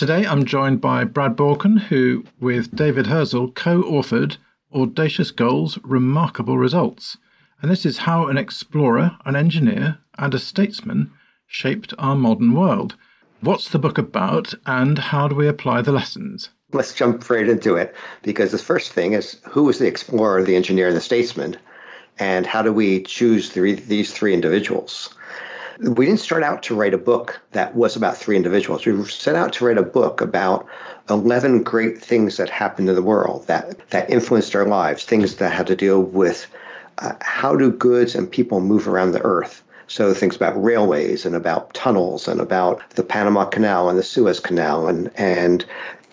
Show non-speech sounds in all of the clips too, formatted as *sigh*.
Today I'm joined by Brad Borkan, who, with David Hirzel, co authored Audacious Goals, Remarkable Results. And this is how an explorer, an engineer, and a statesman shaped our modern world. What's the book about, and how do we apply the lessons? Let's jump right into it because the first thing is who was the explorer, the engineer, and the statesman, and how do we choose the, these three individuals? We didn't start out to write a book that was about three individuals. We set out to write a book about 11 great things that happened in the world that, that influenced our lives, things that had to deal with uh, how do goods and people move around the earth. So things about railways and about tunnels and about the Panama Canal and the Suez Canal and, and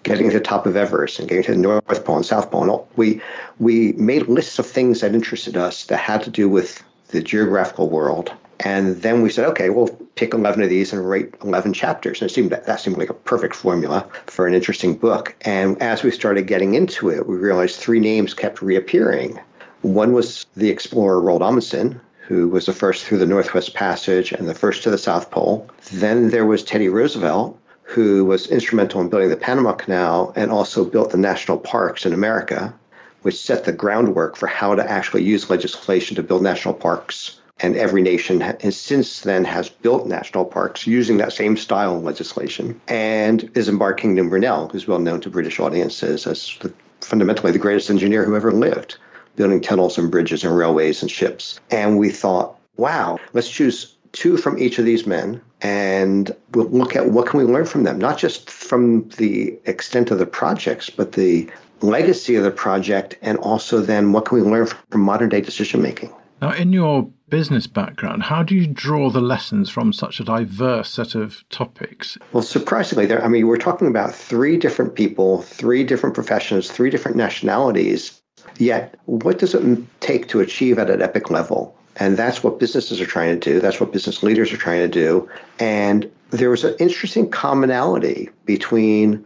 getting to the top of Everest and getting to the North Pole and South Pole. And we, we made lists of things that interested us that had to do with the geographical world and then we said, okay, we'll pick 11 of these and write 11 chapters. And it seemed that, that seemed like a perfect formula for an interesting book. And as we started getting into it, we realized three names kept reappearing. One was the explorer Roald Amundsen, who was the first through the Northwest Passage and the first to the South Pole. Then there was Teddy Roosevelt, who was instrumental in building the Panama Canal and also built the national parks in America, which set the groundwork for how to actually use legislation to build national parks and every nation has since then has built national parks using that same style of legislation. And Isambard Kingdom Brunel, who's well known to British audiences as the, fundamentally the greatest engineer who ever lived, building tunnels and bridges and railways and ships. And we thought, wow, let's choose two from each of these men and we'll look at what can we learn from them, not just from the extent of the projects, but the legacy of the project and also then what can we learn from modern day decision making. Now, in your business background, how do you draw the lessons from such a diverse set of topics? Well, surprisingly, there, I mean, we're talking about three different people, three different professions, three different nationalities. Yet, what does it take to achieve at an epic level? And that's what businesses are trying to do. That's what business leaders are trying to do. And there was an interesting commonality between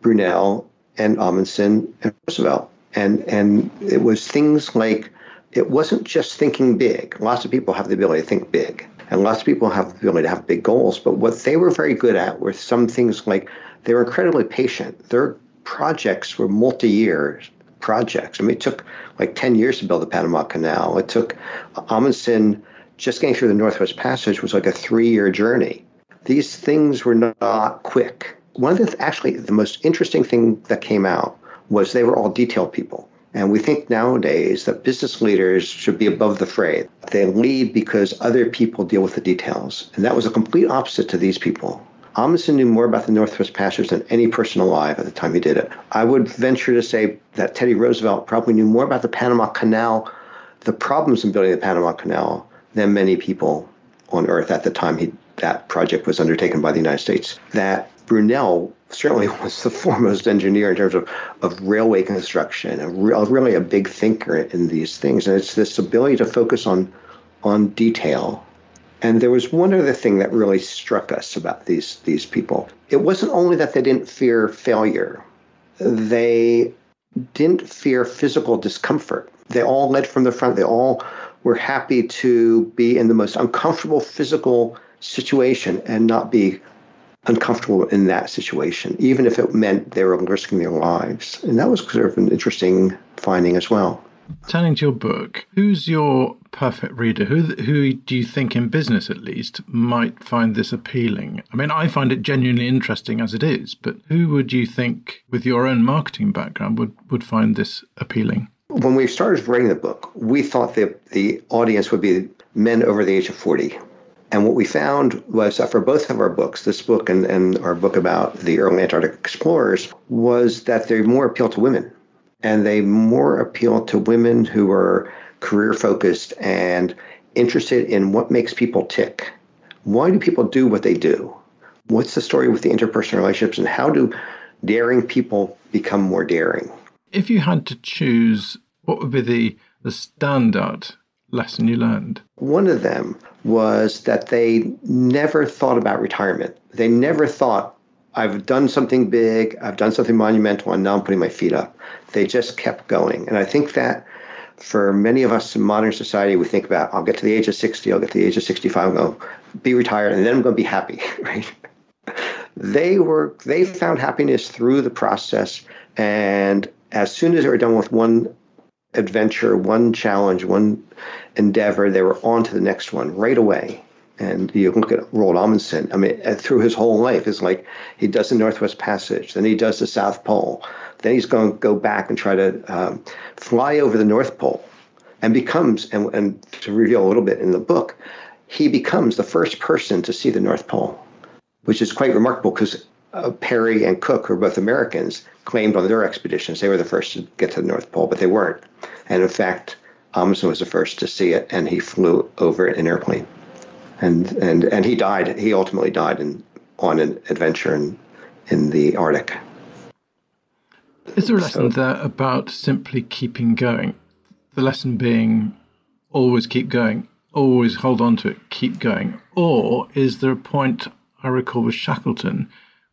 Brunel and Amundsen and Roosevelt. And, and it was things like it wasn't just thinking big. Lots of people have the ability to think big, and lots of people have the ability to have big goals. But what they were very good at were some things like they were incredibly patient. Their projects were multi year projects. I mean, it took like 10 years to build the Panama Canal. It took Amundsen just getting through the Northwest Passage was like a three year journey. These things were not quick. One of the actually the most interesting thing that came out was they were all detail people. And we think nowadays that business leaders should be above the fray. They lead because other people deal with the details. And that was a complete opposite to these people. Amundsen knew more about the Northwest Passage than any person alive at the time he did it. I would venture to say that Teddy Roosevelt probably knew more about the Panama Canal, the problems in building the Panama Canal, than many people on Earth at the time he, that project was undertaken by the United States. That Brunel certainly *laughs* was the foremost engineer in terms of, of railway construction, a real, really a big thinker in these things. And it's this ability to focus on on detail. And there was one other thing that really struck us about these these people. It wasn't only that they didn't fear failure; they didn't fear physical discomfort. They all led from the front. They all were happy to be in the most uncomfortable physical situation and not be uncomfortable in that situation, even if it meant they were risking their lives. And that was sort of an interesting finding as well. Turning to your book, who's your perfect reader? Who who do you think, in business at least, might find this appealing? I mean, I find it genuinely interesting as it is, but who would you think, with your own marketing background, would, would find this appealing? When we started writing the book, we thought that the audience would be men over the age of 40 and what we found was for both of our books, this book and, and our book about the early Antarctic explorers, was that they more appeal to women. And they more appeal to women who are career focused and interested in what makes people tick. Why do people do what they do? What's the story with the interpersonal relationships and how do daring people become more daring? If you had to choose, what would be the, the standout lesson you learned? One of them was that they never thought about retirement. They never thought, I've done something big, I've done something monumental, and now I'm putting my feet up. They just kept going. And I think that for many of us in modern society, we think about, I'll get to the age of 60, I'll get to the age of 65, I'll be retired, and then I'm going to be happy, *laughs* right? they were they found happiness through the process, and as soon as they were done with one adventure, one challenge, one endeavor, they were on to the next one right away. And you look at Roald Amundsen. I mean, through his whole life, it's like he does the Northwest Passage, then he does the South Pole, then he's going to go back and try to um, fly over the North Pole, and becomes and, and to reveal a little bit in the book, he becomes the first person to see the North Pole, which is quite remarkable because uh, Peary and Cook, who are both Americans, claimed on their expeditions they were the first to get to the North Pole, but they weren't. And in fact, Amundsen was the first to see it, and he flew over it in an airplane. And and and he died. He ultimately died in, on an adventure in in the Arctic. Is there a lesson so, there about simply keeping going? The lesson being always keep going, always hold on to it, keep going. Or is there a point I recall with Shackleton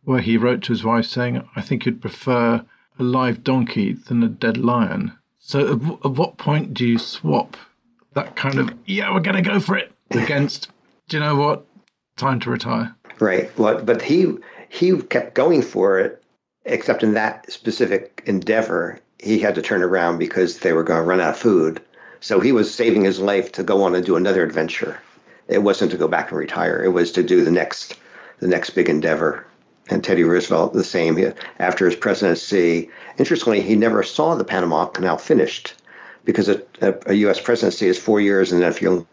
where he wrote to his wife saying, I think you'd prefer a live donkey than a dead lion. So, at, at what point do you swap that kind of, yeah, we're going to go for it, *laughs* against, do you know what, time to retire? Right. Well, but he he kept going for it, except in that specific endeavor, he had to turn around because they were going to run out of food. So he was saving his life to go on and do another adventure. It wasn't to go back and retire. It was to do the next the next big endeavor and Teddy Roosevelt the same. After his presidency, interestingly, he never saw the Panama Canal finished because a, a, U.S. presidency is four years, and then if you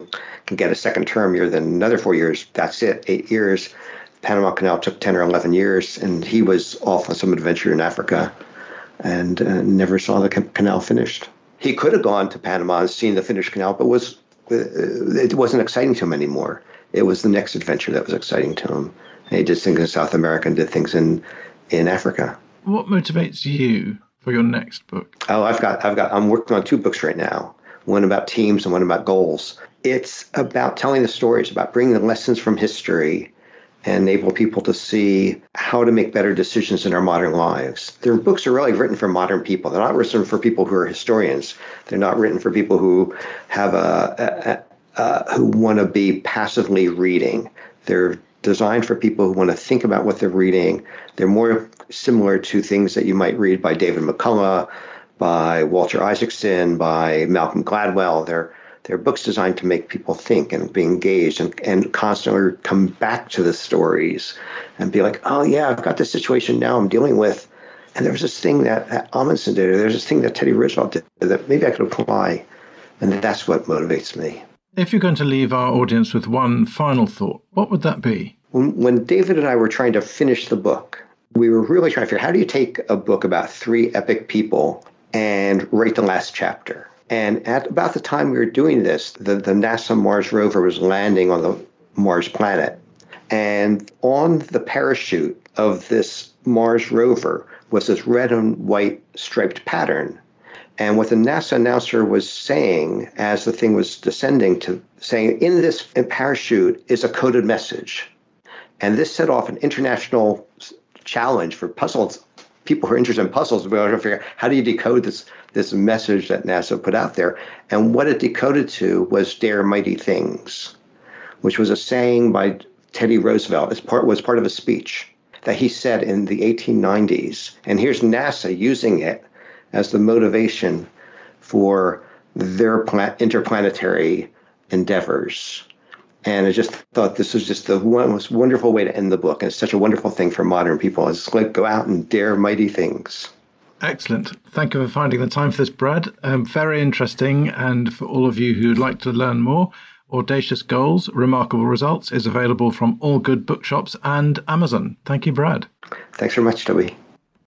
can get a second term, you're then another four years. That's it, eight years. Panama Canal took 10 or 11 years, and he was off on some adventure in Africa and uh, never saw the canal finished. He could have gone to Panama and seen the finished canal, but was uh, it wasn't exciting to him anymore. It was the next adventure that was exciting to him. He did things in South America and did things in in Africa. What motivates you for your next book? Oh, I've got I've got I'm working on two books right now. One about teams and one about goals. It's about telling the stories, about bringing the lessons from history and enable people to see how to make better decisions in our modern lives. Their books are really written for modern people. They're not written for people who are historians. They're not written for people who have a, a, a who want to be passively reading. They're designed for people who want to think about what they're reading. They're more similar to things that you might read by David McCullough, by Walter Isaacson, by Malcolm Gladwell. They're they're books designed to make people think and be engaged and, and constantly come back to the stories and be like, oh yeah, I've got this situation now I'm dealing with. And there's this thing that, that Amundsen did, or there's this thing that Teddy Roosevelt did that maybe I could apply. And that's what motivates me. If you're going to leave our audience with one final thought, what would that be? When, David and I were trying to finish the book, we were really trying to figure out how do you take a book about three epic people and write the last chapter? And at about the time we were doing this, the, the NASA Mars rover was landing on the Mars planet. And on the parachute of this Mars rover was this red and white striped pattern and what the NASA announcer was saying as the thing was descending to saying in this parachute is a coded message. And this set off an international challenge for puzzles. People who are interested in puzzles trying to figure out how do you decode this this message that NASA put out there. And what it decoded to was dare mighty things, which was a saying by Teddy Roosevelt as part was part of a speech that he said in the 1890s. And here's NASA using it as the motivation for their interplanetary endeavors. And I just thought this was just the one, most wonderful way to end the book. And it's such a wonderful thing for modern people. It's like go out and dare mighty things. Excellent. Thank you for finding the time for this, Brad. Um, very interesting. And for all of you who'd like to learn more, Audacious Goals, Remarkable Results is available from all good bookshops and Amazon. Thank you, Brad. Thanks very much, Toby.